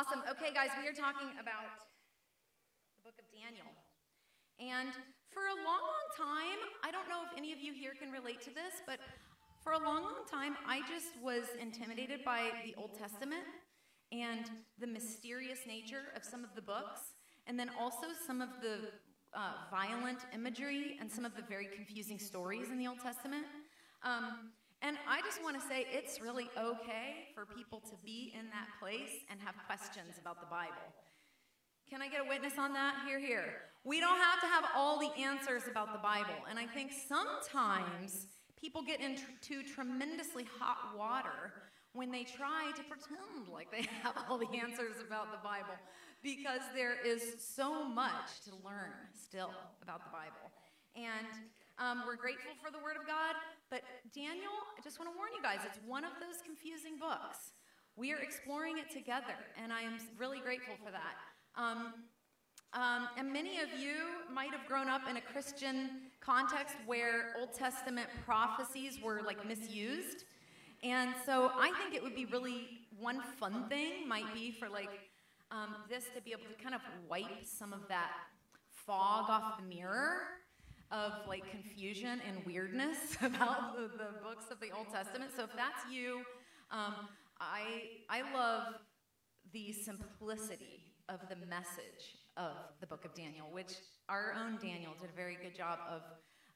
Awesome. Okay, guys, we are talking about the book of Daniel. And for a long, long time, I don't know if any of you here can relate to this, but for a long, long time, I just was intimidated by the Old Testament and the mysterious nature of some of the books, and then also some of the uh, violent imagery and some of the very confusing stories in the Old Testament. Um, and I just want to say it's really okay for people to be in that place and have questions about the Bible. Can I get a witness on that? Hear, hear. We don't have to have all the answers about the Bible. And I think sometimes people get into tremendously hot water when they try to pretend like they have all the answers about the Bible because there is so much to learn still about the Bible. And um, we're grateful for the Word of God, but Daniel, I just want to warn you guys, it's one of those confusing books. We are exploring it together, and I am really grateful for that. Um, um, and many of you might have grown up in a Christian context where Old Testament prophecies were like misused. And so I think it would be really one fun thing might be for like um, this to be able to kind of wipe some of that fog off the mirror of like confusion and weirdness about the, the, books of the Old Testament. So if that's you, um, I, I love the simplicity of the message of the book of Daniel, which our own Daniel did a very good job of,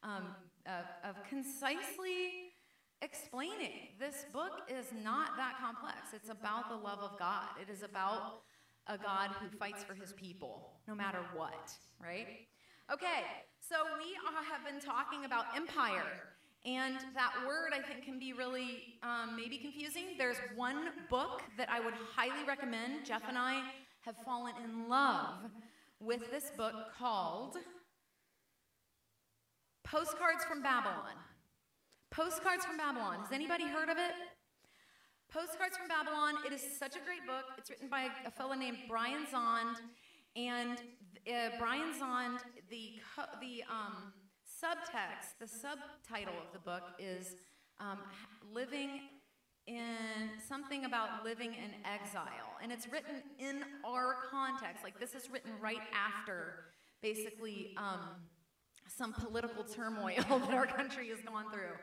um, of, of concisely explaining. This book is not that complex. It's about the love of God. It is about a God who fights for his people, no matter what, right? Okay, so we have been talking about empire. And that word, I think, can be really um, maybe confusing. There's one book that I would highly recommend. Jeff and I have fallen in love with this book called Postcards from Babylon. Postcards from Babylon. Has anybody heard of it? Postcards from Babylon. It is such a great book. It's written by a fellow named Brian Zahnd. And uh, Brian Zahnd, the, the um, subtext, the subtitle of the book is um, Living in something about living in exile. And it's written in our context. Like this is written right after basically um, some political turmoil that our country has gone through.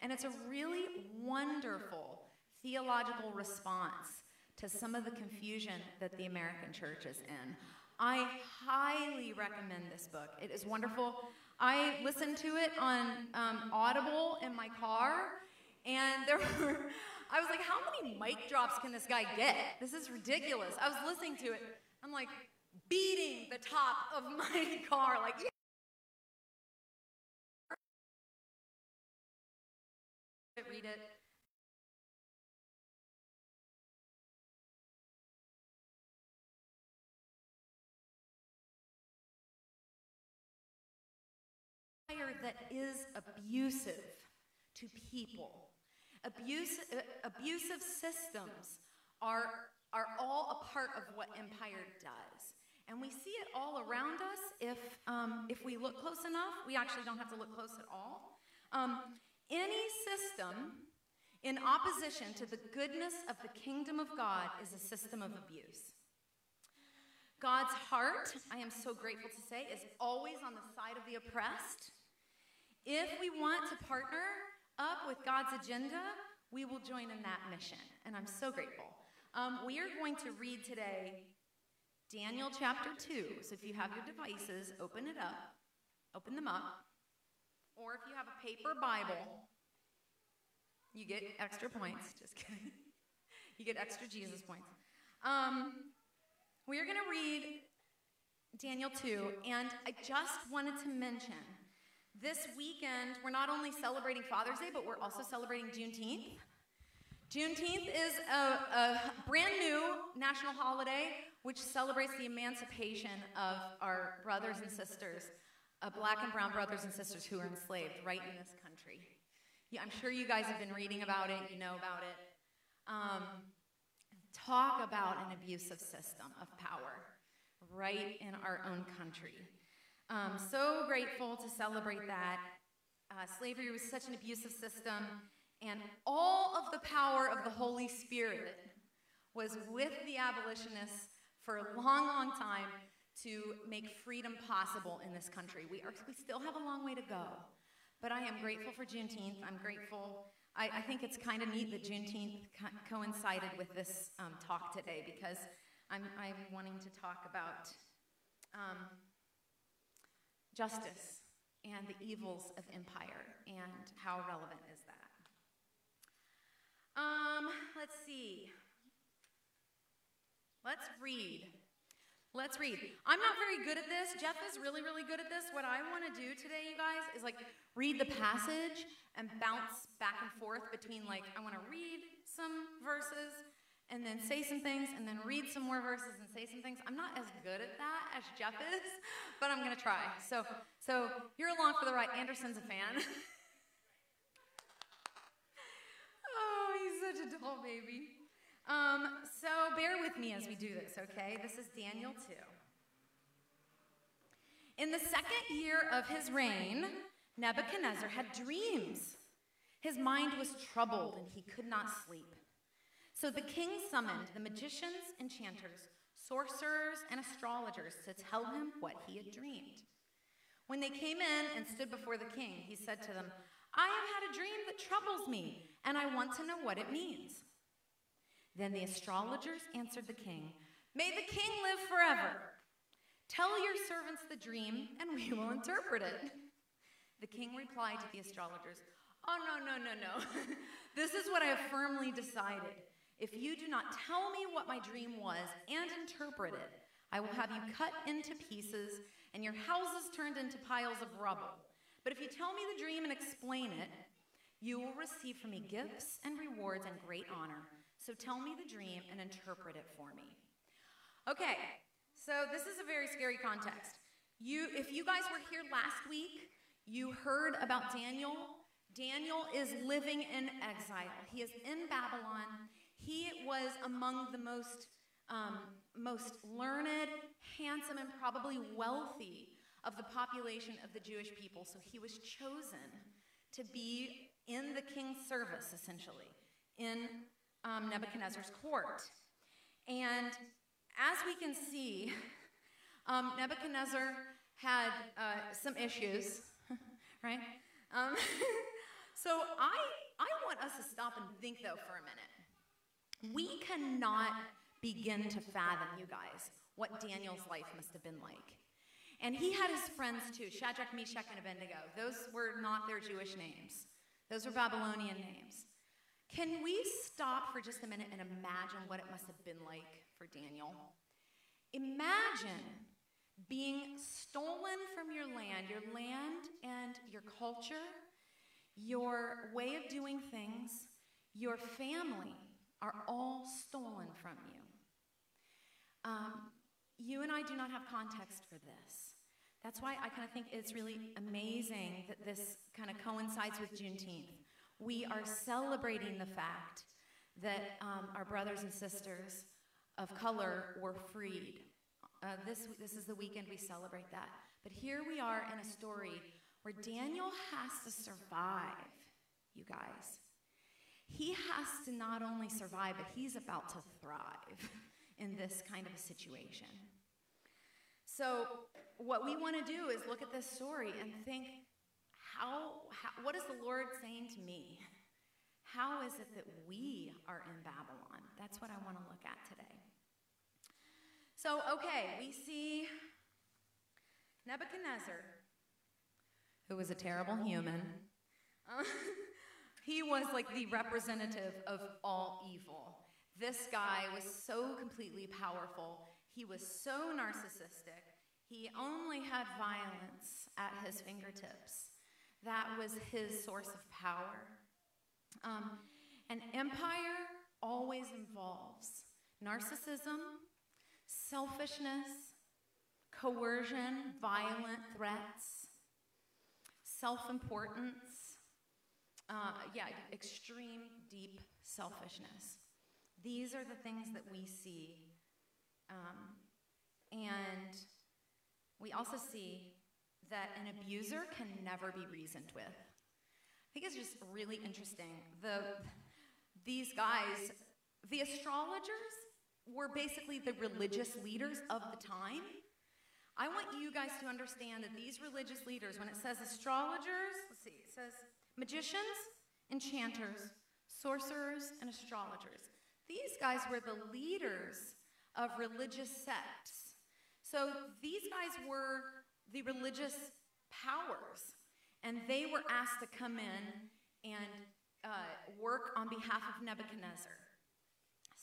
And it's a really wonderful theological response to some of the confusion that the American church is in. I highly recommend this book. It is wonderful. I listened to it on um, Audible in my car, and there were, I was like, how many mic drops can this guy get? This is ridiculous. I was listening to it. I'm like beating the top of my car, like, yeah. Read it. That is abusive to people. Abuse, uh, abusive systems are, are all a part of what empire does. And we see it all around us if, um, if we look close enough. We actually don't have to look close at all. Um, any system in opposition to the goodness of the kingdom of God is a system of abuse. God's heart, I am so grateful to say, is always on the side of the oppressed if we want to partner up with God's agenda, we will join in that mission. And I'm so grateful. Um, we are going to read today Daniel chapter 2. So if you have your devices, open it up, open them up. Or if you have a paper Bible, you get extra points. Just kidding. you get extra Jesus points. Um, we are going to read Daniel 2, and I just wanted to mention this weekend, we're not only celebrating Father's Day, but we're also celebrating Juneteenth. Juneteenth is a, a, brand new national holiday which celebrates the emancipation of our brothers and sisters, uh, black and brown brothers and sisters who are enslaved right in this country. Yeah, I'm sure you guys have been reading about it, you know about it. Um, talk about an abusive system of power right in our own country. Um, so grateful to celebrate that. Uh, slavery was such an abusive system, and all of the power of the Holy Spirit was with the abolitionists for a long, long time to make freedom possible in this country. We, are, we still have a long way to go, but I am grateful for Juneteenth. I'm grateful. I, I think it's kind of neat that Juneteenth co- coincided with this um, talk today because I'm, I'm wanting to talk about um, justice and the evils of empire and how relevant is that. Um, let's see. Let's read. Let's read. I'm not very good at this. Jeff is really, really good at this. What I want to do today, you guys, is like read the passage and bounce back and forth between like, I want to read some verses and then say some things and then read some more verses and say some things. I'm not as good at that as Jeff is, but I'm going to try. So, so you're along for the ride. Anderson's a fan. oh, he's such a doll baby. Um, so bear with me as we do this, okay? This is Daniel 2. In the second year of his reign, Nebuchadnezzar had dreams. His mind was troubled and he could not sleep. So the king summoned the magicians, enchanters, sorcerers, and astrologers to tell him what he had dreamed. When they came in and stood before the king, he said to them, I have had a dream that troubles me, and I want to know what it means. Then the astrologers answered the king, May the king live forever. Tell your servants the dream, and we will interpret it. The king replied to the astrologers, Oh, no, no, no, no. this is what I have firmly decided. If you do not tell me what my dream was and interpret it, I will have you cut into pieces and your houses turned into piles of rubble. But if you tell me the dream and explain it, you will receive from me gifts and rewards and great honor. So tell me the dream and interpret it for me. Okay, so this is a very scary context. You, if you guys were here last week, you heard about Daniel. Daniel is living in exile. He is in Babylon. He was among the most, um, most learned, handsome, and probably wealthy of the population of the Jewish people. So he was chosen to be in the king's service, essentially, in um, Nebuchadnezzar's court. And as we can see, um, Nebuchadnezzar had uh, some issues, right? Um, so I, I want us to stop and think, though, for a minute. We cannot begin to fathom, you guys, what Daniel's life must have been like. And he had his friends too Shadrach, Meshach, and Abednego. Those were not their Jewish names, those were Babylonian names. Can we stop for just a minute and imagine what it must have been like for Daniel? Imagine being stolen from your land, your land and your culture, your way of doing things, your family are all stolen from you. Um, you and I do not have context for this. That's why I kind of think it's really amazing that this kind of coincides with Juneteenth we are celebrating the fact that um, our brothers and sisters of color were freed. Uh, this, this is the weekend we celebrate that. But here we are in a story where Daniel has to survive, you guys. He has to not only survive, but he's about to thrive in this kind of a situation. So, what we want to do is look at this story and think how, how, what is the Lord saying to me? How is it that we are in Babylon? That's what I want to look at today. So, okay, we see Nebuchadnezzar, who was a terrible human. Uh, He was like the representative of all evil. This guy was so completely powerful. He was so narcissistic. He only had violence at his fingertips. That was his source of power. Um, an empire always involves narcissism, selfishness, coercion, violent threats, self importance, uh, yeah, extreme, deep selfishness. These are the things that we see. Um, and we also see that an abuser can never be reasoned with. I think it's just really interesting. The, these guys, the astrologers, were basically the religious leaders of the time. I want you guys to understand that these religious leaders, when it says astrologers, let's see, it says magicians, enchanters, sorcerers, and astrologers. These guys were the leaders of religious sects. So these guys were the religious powers, and they were asked to come in and uh, work on behalf of Nebuchadnezzar.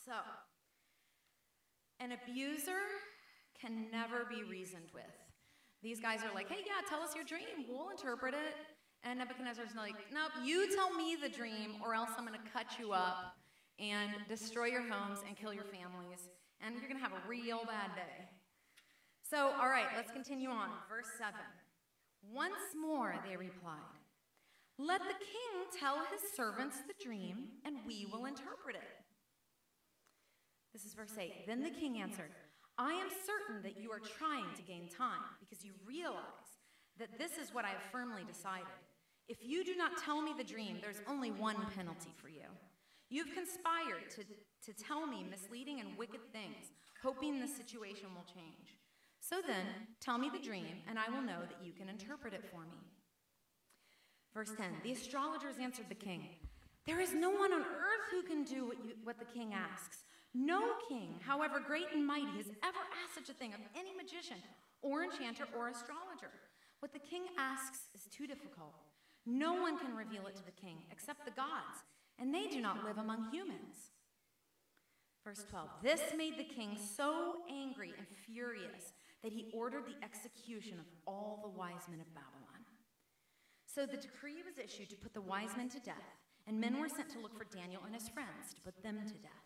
So, an abuser can never be reasoned with. These guys are like, hey, yeah, tell us your dream. We'll interpret it. And Nebuchadnezzar's like, nope, you tell me the dream, or else I'm going to cut you up and destroy your homes and kill your families. And you're going to have a real bad day. So, all right, let's continue on. Verse 7. Once more, they replied, Let the king tell his servants the dream, and we will interpret it. This is verse 8. Then the king answered, I am certain that you are trying to gain time because you realize that this is what I have firmly decided. If you do not tell me the dream, there's only one penalty for you. You've conspired to, to tell me misleading and wicked things, hoping the situation will change. So then, tell me the dream, and I will know that you can interpret it for me. Verse 10 The astrologers answered the king, There is no one on earth who can do what, you, what the king asks. No king, however great and mighty, has ever asked such a thing of any magician or enchanter or astrologer. What the king asks is too difficult. No one can reveal it to the king except the gods, and they do not live among humans. Verse 12 This made the king so angry and furious that he ordered the execution of all the wise men of Babylon. So the decree was issued to put the wise men to death, and men were sent to look for Daniel and his friends to put them to death.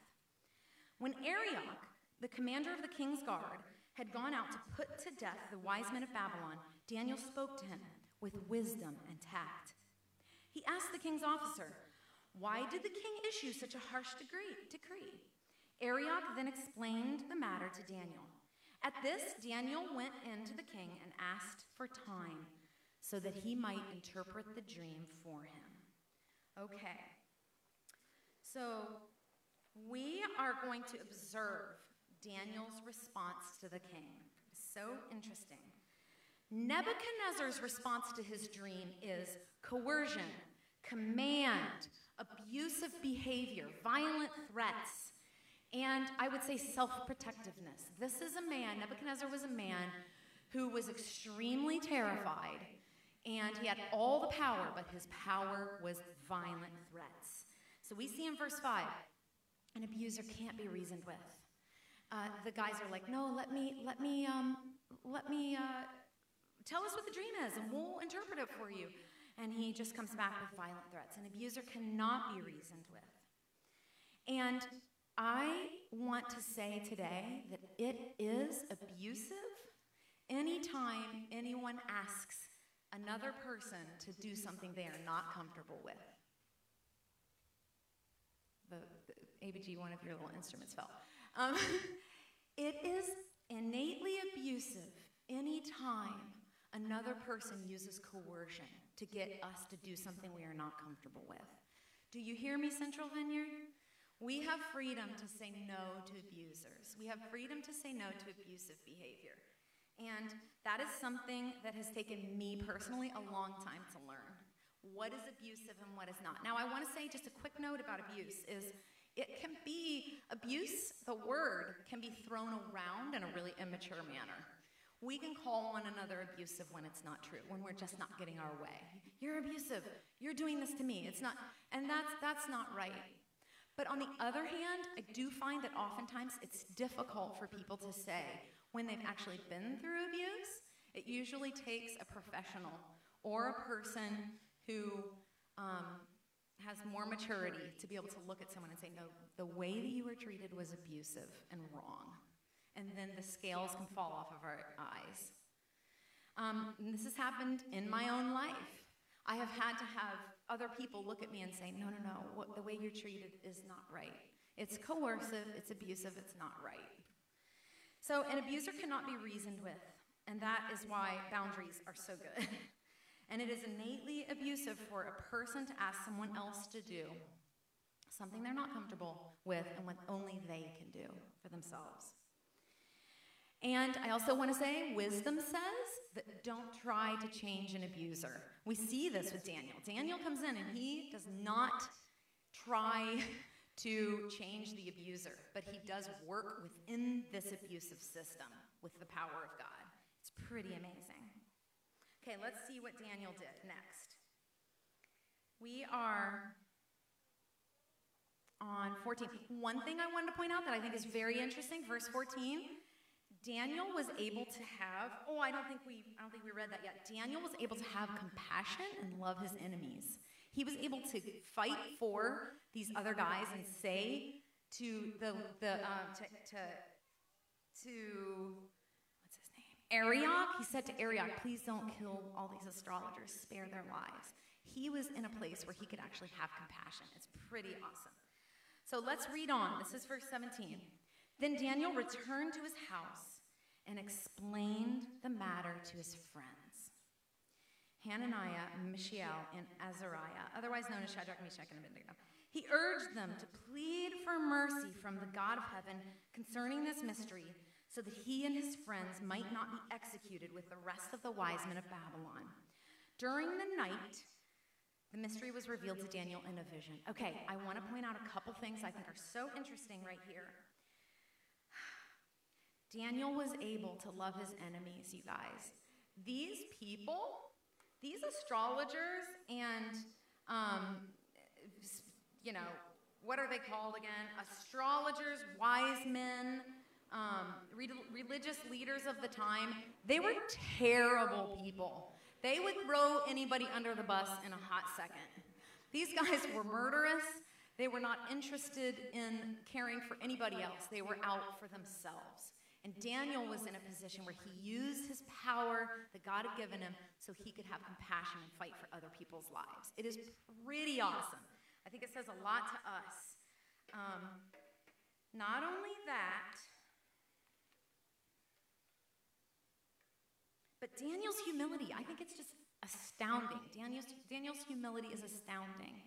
When Arioch, the commander of the king's guard, had gone out to put to death the wise men of Babylon, Daniel spoke to him with wisdom and tact. He asked the king's officer, Why did the king issue such a harsh decree? Arioch then explained the matter to Daniel. At this, Daniel went in to the king and asked for time so that he might interpret the dream for him. Okay. So we are going to observe Daniel's response to the king. So interesting. Nebuchadnezzar's response to his dream is coercion, command, abusive behavior, violent threats, and I would say self protectiveness. This is a man, Nebuchadnezzar was a man who was extremely terrified, and he had all the power, but his power was violent threats. So we see in verse 5 an abuser can't be reasoned with. Uh, the guys are like, no, let me, let me, um, let me uh, tell us what the dream is, and we'll interpret it for you. And he just comes back with violent threats. An abuser cannot be reasoned with. And I want to say today that it is abusive anytime anyone asks another person to do something they are not comfortable with. The, the ABG, one of your little instruments fell. Um, it is innately abusive anytime another person uses coercion to get us to do something we are not comfortable with. Do you hear me, Central Vineyard? We have freedom to say no to abusers. We have freedom to say no to abusive behavior. And that is something that has taken me personally a long time to learn. What is abusive and what is not? Now, I want to say just a quick note about abuse is it can be abuse, the word can be thrown around in a really immature manner. We can call one another abusive when it's not true, when we're just not getting our way. You're abusive. You're doing this to me. It's not, and that's, that's not right. But on the other hand, I do find that oftentimes it's difficult for people to say when they've actually been through abuse. It usually takes a professional or a person who um, has more maturity to be able to look at someone and say, no, the way that you were treated was abusive and wrong. And then the scales can fall off of our eyes. Um, this has happened in my own life. I have had to have other people look at me and say, no, no, no, what, the way you're treated is not right. It's coercive, it's abusive, it's not right. So an abuser cannot be reasoned with, and that is why boundaries are so good. And it is innately abusive for a person to ask someone else to do something they're not comfortable with and what only they can do for themselves. And I also want to say, wisdom says that don't try to change an abuser. We see this with Daniel. Daniel comes in and he does not try to change the abuser, but he does work within this abusive system with the power of God. It's pretty amazing. Okay, let's see what Daniel did next. We are on 14. One thing I wanted to point out that I think is very interesting, verse 14. Daniel was able to have, oh, I don't think we I don't think we read that yet. Daniel was able to have compassion and love his enemies. He was able to fight for these other guys and say to the the uh, to, to to what's his name Arioch. He said to Arioch, "Please don't kill all these astrologers. Spare their lives." He was in a place where he could actually have compassion. It's pretty awesome. So let's read on. This is verse 17. Then Daniel returned to his house and explained the matter to his friends. Hananiah, Mishael, and Azariah, otherwise known as Shadrach, Meshach, and Abednego. He urged them to plead for mercy from the God of heaven concerning this mystery, so that he and his friends might not be executed with the rest of the wise men of Babylon. During the night, the mystery was revealed to Daniel in a vision. Okay, I want to point out a couple things I think are so interesting right here. Daniel was able to love his enemies, you guys. These people these astrologers and, um, you know, what are they called again? Astrologers, wise men, um, re- religious leaders of the time, they were terrible people. They would throw anybody under the bus in a hot second. These guys were murderous. They were not interested in caring for anybody else. They were out for themselves. And Daniel was in a position where he used his power that God had given him so he could have compassion and fight for other people's lives. It is pretty awesome. I think it says a lot to us. Um, not only that, but Daniel's humility, I think it's just astounding. Daniel's, Daniel's humility is astounding.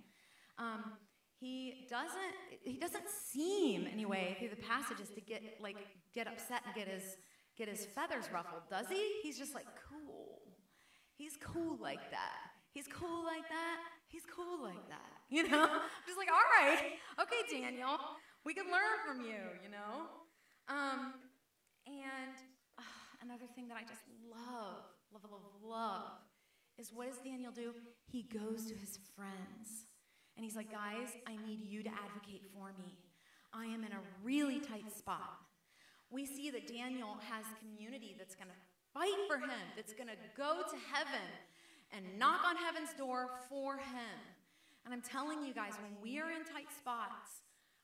Um, he doesn't he doesn't seem anyway through the passages to get like get upset and get his get his feathers ruffled does he? He's just like cool. He's cool like that. He's cool like that. He's cool like that you know? I'm just like all right. Okay daniel. We can learn from you you know? Um, and uh, another thing that i just love love love love is what does daniel do? He goes to his friends and he's like, guys, I need you to advocate for me. I am in a really tight spot. We see that Daniel has community that's going to fight for him, that's going to go to heaven and knock on heaven's door for him. And I'm telling you guys, when we are in tight spots,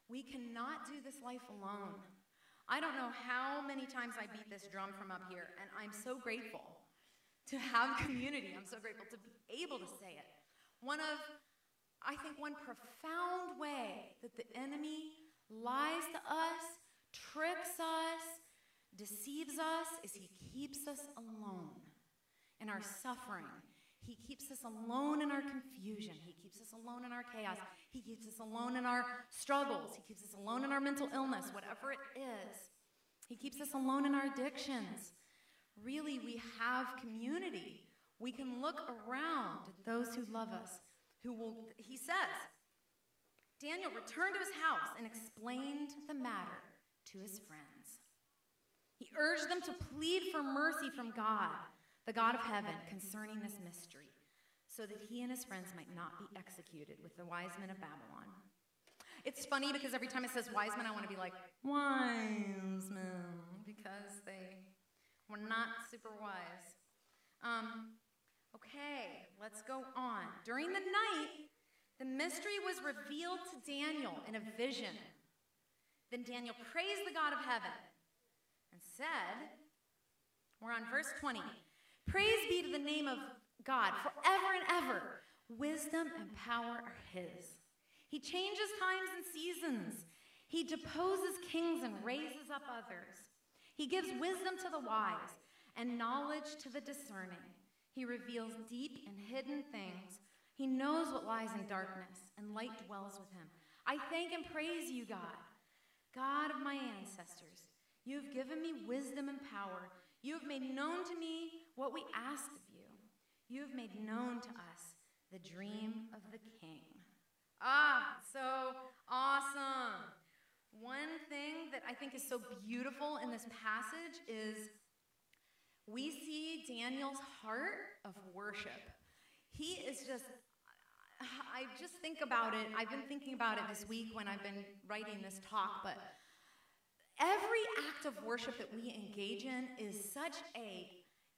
we cannot do this life alone. I don't know how many times I beat this drum from up here, and I'm so grateful to have community. I'm so grateful to be able to say it. One of I think one profound way that the enemy lies to us, tricks us, deceives us is he keeps us alone in our suffering. He keeps us alone in our confusion. He keeps us alone in our chaos. He keeps us alone in our struggles. He keeps us alone in our mental illness, whatever it is. He keeps us alone in our addictions. Really, we have community. We can look around at those who love us who will, he says, Daniel returned to his house and explained the matter to his friends. He urged them to plead for mercy from God, the God of heaven, concerning this mystery, so that he and his friends might not be executed with the wise men of Babylon. It's funny because every time it says wise men, I want to be like, wise men, because they were not super wise. Um, Okay, let's go on. During the night, the mystery was revealed to Daniel in a vision. Then Daniel praised the God of heaven and said, We're on verse 20. Praise be to the name of God forever and ever. Wisdom and power are his. He changes times and seasons. He deposes kings and raises up others. He gives wisdom to the wise and knowledge to the discerning. He reveals deep and hidden things. He knows what lies in darkness, and light dwells with him. I thank and praise you, God, God of my ancestors, you have given me wisdom and power. You have made known to me what we asked of you. You have made known to us the dream of the king. Ah, so awesome. One thing that I think is so beautiful in this passage is we see Daniel's heart of worship. He is just, I just think about it. I've been thinking about it this week when I've been writing this talk, but every act of worship that we engage in is such a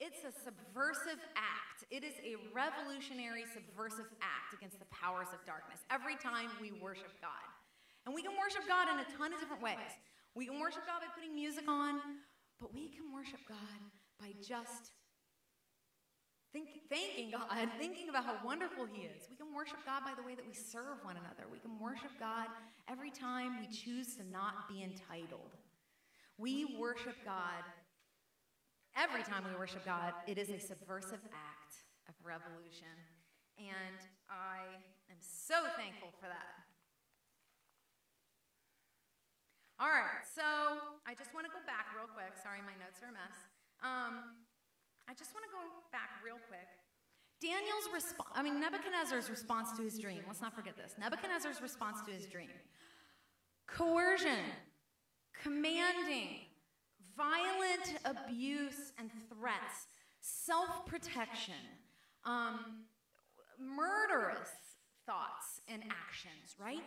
it's a subversive act. It is a revolutionary subversive act against the powers of darkness every time we worship God. And we can worship God in a ton of different ways. We can worship God by putting music on, but we can worship God by just think, thanking God, thinking about how wonderful He is. We can worship God by the way that we serve one another. We can worship God every time we choose to not be entitled. We worship God Every time we worship God, it is a subversive act of revolution. And I am so thankful for that. All right, so I just want to go back real quick. Sorry, my notes are a mess. Um, I just want to go back real quick. Daniel's response, I mean, Nebuchadnezzar's response to his dream. Let's not forget this. Nebuchadnezzar's response to his dream coercion, commanding, violent abuse and threats, self protection, um, murderous thoughts and actions, right?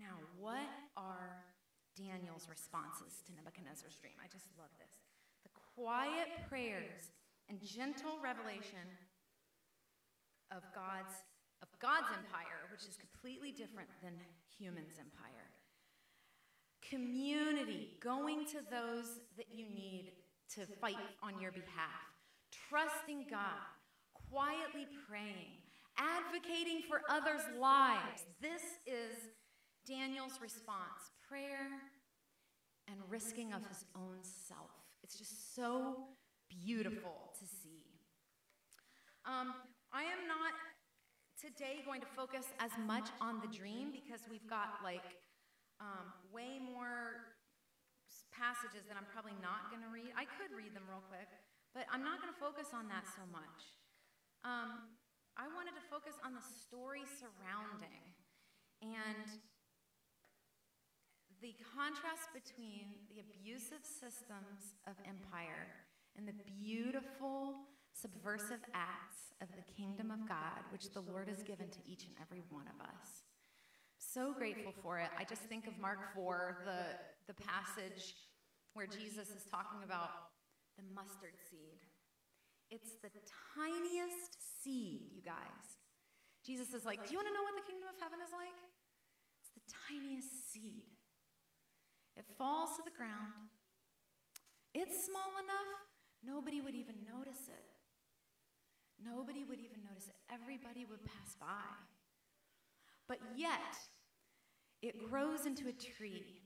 Now, what are Daniel's responses to Nebuchadnezzar's dream? I just love this. Quiet prayers and gentle revelation of God's, of God's empire, which is completely different than human's empire community, going to those that you need to fight on your behalf, trusting God, quietly praying, advocating for others' lives. This is Daniel's response prayer and risking of his own self. It's just so beautiful to see. Um, I am not today going to focus as much on the dream because we've got like um, way more passages that I'm probably not going to read. I could read them real quick, but I'm not going to focus on that so much. Um, I wanted to focus on the story surrounding and the contrast between the abusive systems of empire and the beautiful subversive acts of the kingdom of God, which the Lord has given to each and every one of us so grateful for it. I just think of Mark 4, the, the passage where Jesus is talking about the mustard seed. It's the tiniest seed, you guys. Jesus is like, Do you want to know what the kingdom of heaven is like? It's the tiniest seed. It falls to the ground. It's small enough, nobody would even notice it. Nobody would even notice it. Everybody would pass by. But yet, it grows into a tree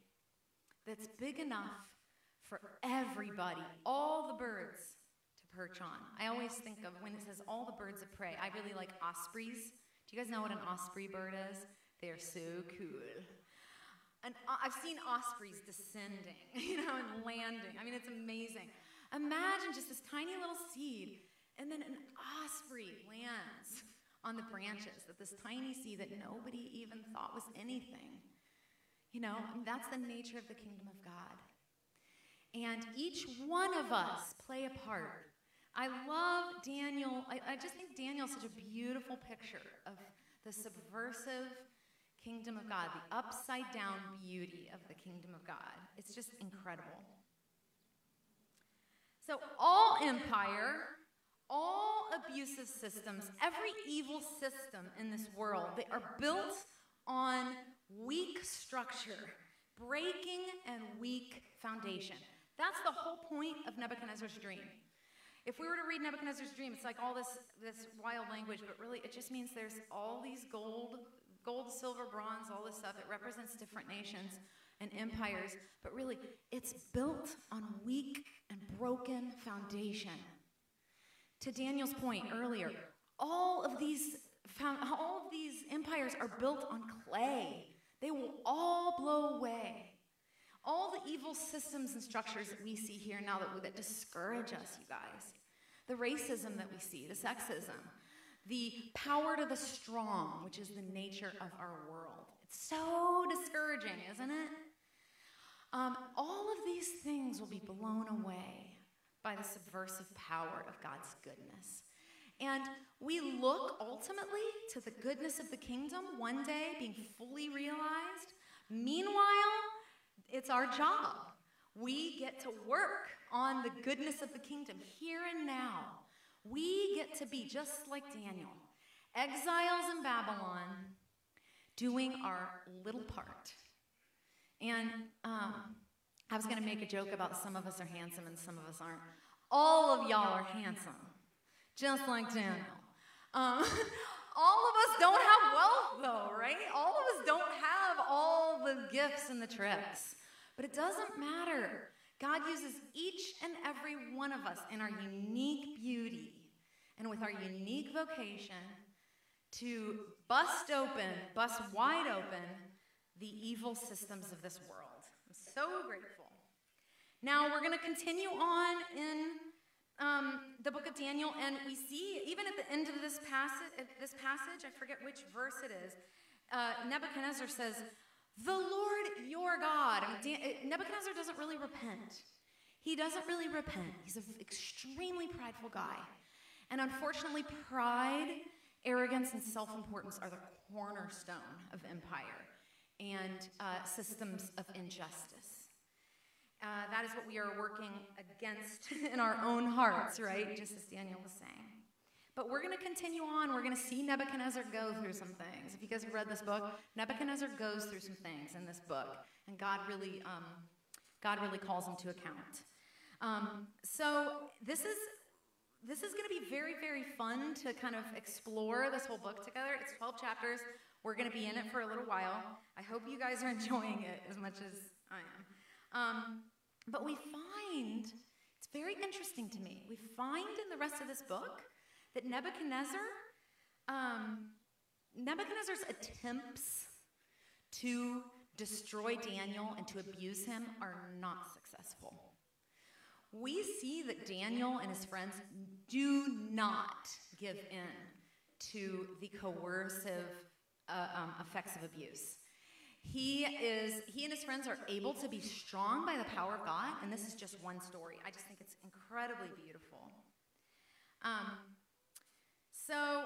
that's big enough for everybody, all the birds to perch on. I always think of when it says all the birds of prey, I really like ospreys. Do you guys know what an osprey bird is? They are so cool. And I've seen ospreys descending, you know, and landing. I mean, it's amazing. Imagine just this tiny little seed, and then an osprey lands on the branches of this tiny seed that nobody even thought was anything. You know, that's the nature of the kingdom of God. And each one of us play a part. I love Daniel. I, I just think Daniel's such a beautiful picture of the subversive kingdom of God, the upside down beauty of the kingdom of God. It's just incredible. So, all empire all abusive systems, every evil system in this world, they are built on weak structure, breaking and weak foundation. That's the whole point of Nebuchadnezzar's dream. If we were to read Nebuchadnezzar's dream, it's like all this, this wild language, but really it just means there's all these gold, gold, silver, bronze, all this stuff. It represents different nations and empires, but really it's built on weak and broken foundation to Daniel's point earlier, all of these found, all of these empires are built on clay. They will all blow away. All the evil systems and structures that we see here now that, that discourage us, you guys. The racism that we see, the sexism, the power to the strong, which is the nature of our world. It's so discouraging, isn't it? Um, all of these things will be blown away by the subversive power of God's goodness. And we look ultimately to the goodness of the kingdom one day being fully realized. Meanwhile, it's our job. We get to work on the goodness of the kingdom here and now. We get to be just like Daniel, exiles in Babylon, doing our little part. And um, I was going to make a joke about some of us are handsome and some of us aren't. All of y'all are handsome, just like Daniel. Um, all of us don't have wealth, though, right? All of us don't have all the gifts and the tricks. But it doesn't matter. God uses each and every one of us in our unique beauty and with our unique vocation to bust open, bust wide open the evil systems of this world. I'm so grateful. Now we're going to continue on in um, the book of Daniel, and we see even at the end of this passage, this passage, I forget which verse it is. Uh, Nebuchadnezzar says, "The Lord your God." Dan- uh, Nebuchadnezzar doesn't really repent. He doesn't really repent. He's an extremely prideful guy, and unfortunately, pride, arrogance, and self-importance are the cornerstone of empire and uh, systems of injustice. Uh, that is what we are working against in our own hearts, right? Just as Daniel was saying. But we're going to continue on. We're going to see Nebuchadnezzar go through some things. If you guys have read this book, Nebuchadnezzar goes through some things in this book, and God really, um, God really calls him to account. Um, so this is this is going to be very, very fun to kind of explore this whole book together. It's 12 chapters. We're going to be in it for a little while. I hope you guys are enjoying it as much as I am. Um, but we find, it's very interesting to me, we find in the rest of this book that Nebuchadnezzar, um, Nebuchadnezzar's attempts to destroy Daniel and to abuse him are not successful. We see that Daniel and his friends do not give in to the coercive uh, um, effects of abuse. He is he and his friends are able to be strong by the power of God, and this is just one story. I just think it's incredibly beautiful. Um, so